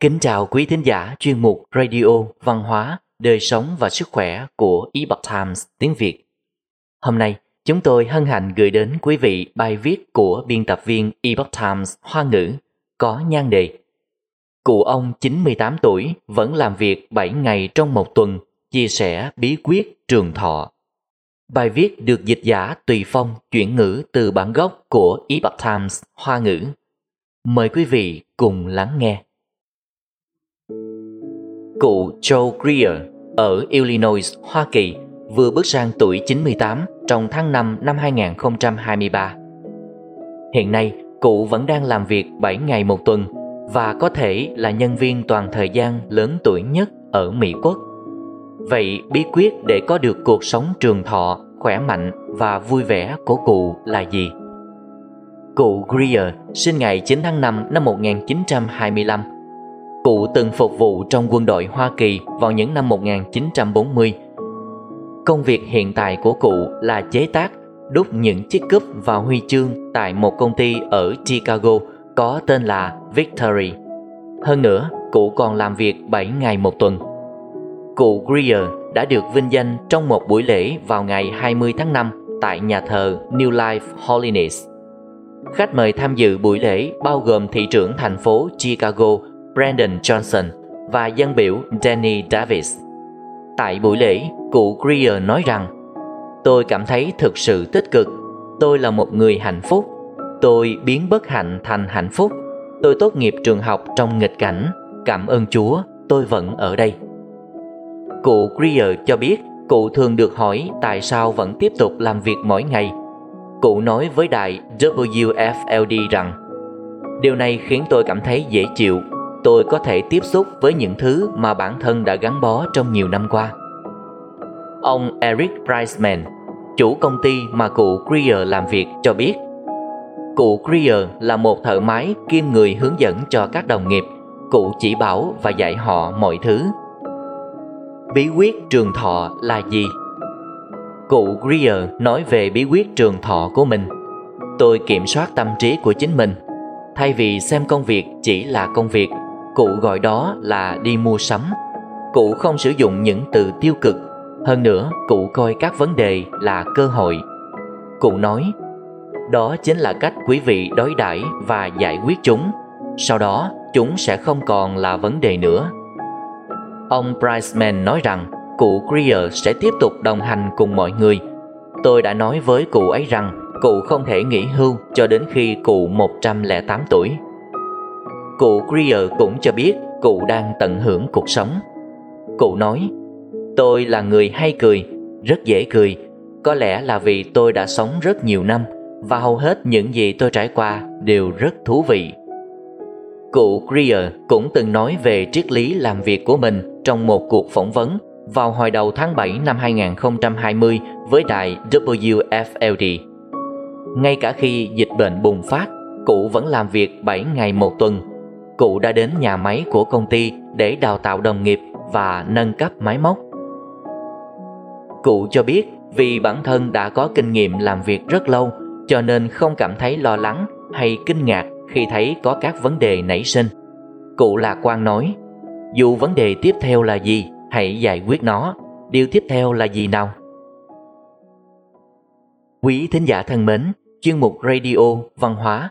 Kính chào quý thính giả chuyên mục Radio Văn hóa, Đời sống và Sức khỏe của Epoch Times tiếng Việt. Hôm nay, chúng tôi hân hạnh gửi đến quý vị bài viết của biên tập viên Epoch Times Hoa ngữ có nhan đề Cụ ông 98 tuổi vẫn làm việc 7 ngày trong một tuần, chia sẻ bí quyết trường thọ. Bài viết được dịch giả tùy phong chuyển ngữ từ bản gốc của Epoch Times Hoa ngữ. Mời quý vị cùng lắng nghe. Cụ Joe Greer ở Illinois, Hoa Kỳ vừa bước sang tuổi 98 trong tháng 5 năm 2023. Hiện nay, cụ vẫn đang làm việc 7 ngày một tuần và có thể là nhân viên toàn thời gian lớn tuổi nhất ở Mỹ Quốc. Vậy bí quyết để có được cuộc sống trường thọ, khỏe mạnh và vui vẻ của cụ là gì? Cụ Greer sinh ngày 9 tháng 5 năm 1925 Cụ từng phục vụ trong quân đội Hoa Kỳ vào những năm 1940. Công việc hiện tại của cụ là chế tác, đúc những chiếc cúp và huy chương tại một công ty ở Chicago có tên là Victory. Hơn nữa, cụ còn làm việc 7 ngày một tuần. Cụ Greer đã được vinh danh trong một buổi lễ vào ngày 20 tháng 5 tại nhà thờ New Life Holiness. Khách mời tham dự buổi lễ bao gồm thị trưởng thành phố Chicago Brandon Johnson và dân biểu Danny Davis. Tại buổi lễ, cụ Greer nói rằng Tôi cảm thấy thực sự tích cực. Tôi là một người hạnh phúc. Tôi biến bất hạnh thành hạnh phúc. Tôi tốt nghiệp trường học trong nghịch cảnh. Cảm ơn Chúa, tôi vẫn ở đây. Cụ Greer cho biết cụ thường được hỏi tại sao vẫn tiếp tục làm việc mỗi ngày. Cụ nói với đài WFLD rằng Điều này khiến tôi cảm thấy dễ chịu tôi có thể tiếp xúc với những thứ mà bản thân đã gắn bó trong nhiều năm qua. Ông Eric Priceman, chủ công ty mà cụ Greer làm việc cho biết, cụ Greer là một thợ máy kiêm người hướng dẫn cho các đồng nghiệp, cụ chỉ bảo và dạy họ mọi thứ. Bí quyết trường thọ là gì? Cụ Greer nói về bí quyết trường thọ của mình. Tôi kiểm soát tâm trí của chính mình. Thay vì xem công việc chỉ là công việc cụ gọi đó là đi mua sắm. Cụ không sử dụng những từ tiêu cực. Hơn nữa, cụ coi các vấn đề là cơ hội. Cụ nói, đó chính là cách quý vị đối đãi và giải quyết chúng. Sau đó, chúng sẽ không còn là vấn đề nữa. Ông priceman nói rằng, cụ Greer sẽ tiếp tục đồng hành cùng mọi người. Tôi đã nói với cụ ấy rằng, cụ không thể nghỉ hưu cho đến khi cụ 108 tuổi. Cụ Greer cũng cho biết cụ đang tận hưởng cuộc sống. Cụ nói, tôi là người hay cười, rất dễ cười, có lẽ là vì tôi đã sống rất nhiều năm và hầu hết những gì tôi trải qua đều rất thú vị. Cụ Greer cũng từng nói về triết lý làm việc của mình trong một cuộc phỏng vấn vào hồi đầu tháng 7 năm 2020 với đài WFLD. Ngay cả khi dịch bệnh bùng phát, cụ vẫn làm việc 7 ngày một tuần cụ đã đến nhà máy của công ty để đào tạo đồng nghiệp và nâng cấp máy móc. Cụ cho biết vì bản thân đã có kinh nghiệm làm việc rất lâu cho nên không cảm thấy lo lắng hay kinh ngạc khi thấy có các vấn đề nảy sinh. Cụ lạc quan nói, dù vấn đề tiếp theo là gì, hãy giải quyết nó. Điều tiếp theo là gì nào? Quý thính giả thân mến, chuyên mục Radio Văn hóa